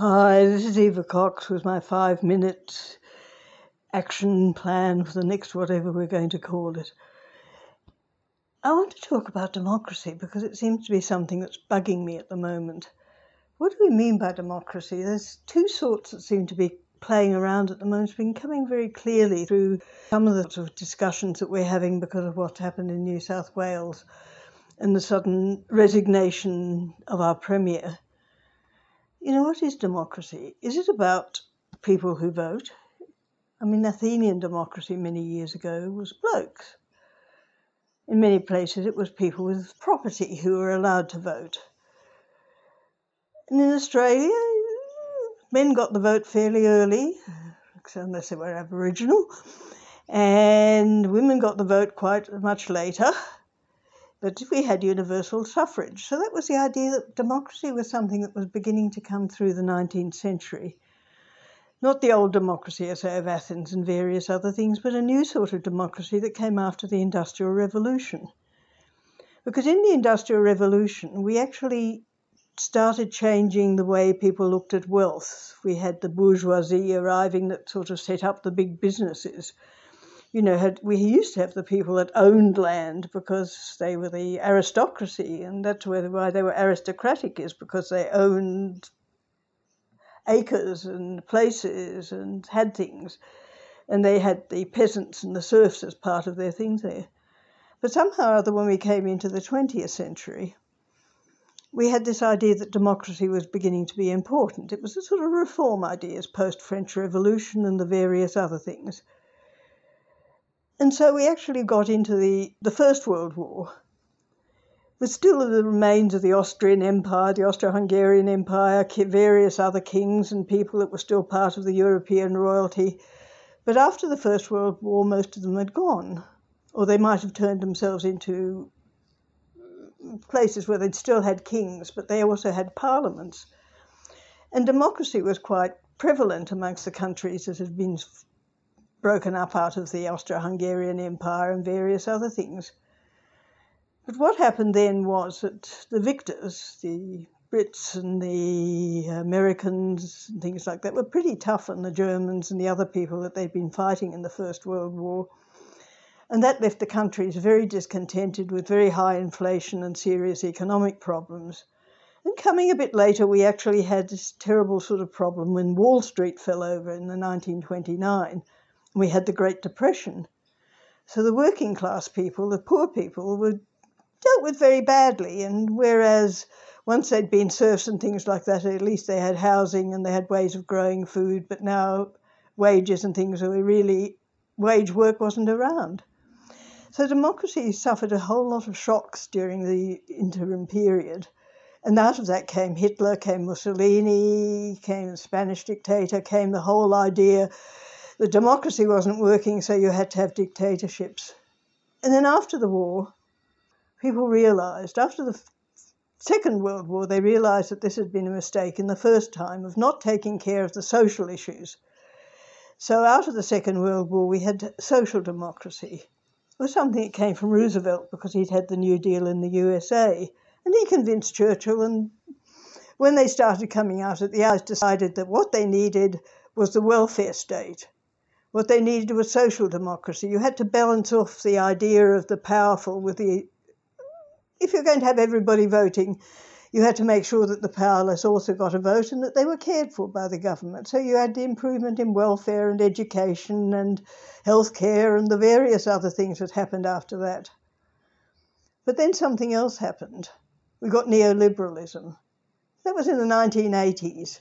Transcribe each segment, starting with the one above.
Hi, this is Eva Cox with my five minute action plan for the next whatever we're going to call it. I want to talk about democracy because it seems to be something that's bugging me at the moment. What do we mean by democracy? There's two sorts that seem to be playing around at the moment. It's been coming very clearly through some of the sort of discussions that we're having because of what's happened in New South Wales and the sudden resignation of our Premier. You know, what is democracy? Is it about people who vote? I mean, Athenian democracy many years ago was blokes. In many places, it was people with property who were allowed to vote. And in Australia, men got the vote fairly early, unless they were Aboriginal, and women got the vote quite much later. But we had universal suffrage. So that was the idea that democracy was something that was beginning to come through the 19th century. Not the old democracy, I say, of Athens and various other things, but a new sort of democracy that came after the Industrial Revolution. Because in the Industrial Revolution, we actually started changing the way people looked at wealth. We had the bourgeoisie arriving that sort of set up the big businesses you know, had we used to have the people that owned land because they were the aristocracy, and that's why they were aristocratic is because they owned acres and places and had things, and they had the peasants and the serfs as part of their things there. But somehow or other, when we came into the 20th century, we had this idea that democracy was beginning to be important. It was the sort of reform ideas post French Revolution and the various other things. And so we actually got into the, the First World War with still the remains of the Austrian Empire, the Austro Hungarian Empire, various other kings and people that were still part of the European royalty. But after the First World War, most of them had gone, or they might have turned themselves into uh, places where they'd still had kings, but they also had parliaments. And democracy was quite prevalent amongst the countries that had been broken up out of the Austro Hungarian Empire and various other things. But what happened then was that the victors, the Brits and the Americans and things like that, were pretty tough on the Germans and the other people that they'd been fighting in the First World War. And that left the countries very discontented with very high inflation and serious economic problems. And coming a bit later, we actually had this terrible sort of problem when Wall Street fell over in the 1929 we had the Great Depression. So the working class people, the poor people, were dealt with very badly. And whereas once they'd been serfs and things like that, at least they had housing and they had ways of growing food, but now wages and things were really, wage work wasn't around. So democracy suffered a whole lot of shocks during the interim period. And out of that came Hitler, came Mussolini, came the Spanish dictator, came the whole idea the democracy wasn't working, so you had to have dictatorships. And then after the war, people realised, after the Second World War, they realised that this had been a mistake in the first time of not taking care of the social issues. So out of the Second World War, we had social democracy. It was something that came from Roosevelt because he'd had the New Deal in the USA. And he convinced Churchill, and when they started coming out at the eyes, decided that what they needed was the welfare state. What they needed was social democracy. You had to balance off the idea of the powerful with the. If you're going to have everybody voting, you had to make sure that the powerless also got a vote and that they were cared for by the government. So you had the improvement in welfare and education and healthcare and the various other things that happened after that. But then something else happened. We got neoliberalism. That was in the 1980s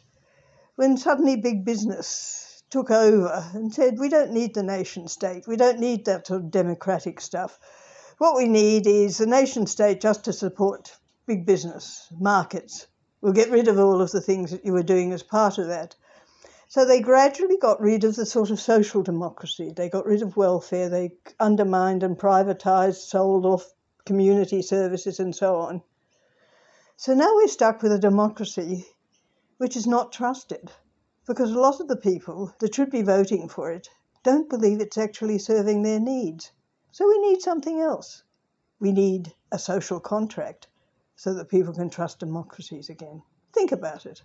when suddenly big business took over and said, we don't need the nation state, we don't need that sort of democratic stuff. What we need is the nation state just to support big business, markets. We'll get rid of all of the things that you were doing as part of that. So they gradually got rid of the sort of social democracy. They got rid of welfare. They undermined and privatised, sold off community services and so on. So now we're stuck with a democracy which is not trusted because a lot of the people that should be voting for it don't believe it's actually serving their needs. So we need something else. We need a social contract so that people can trust democracies again. Think about it.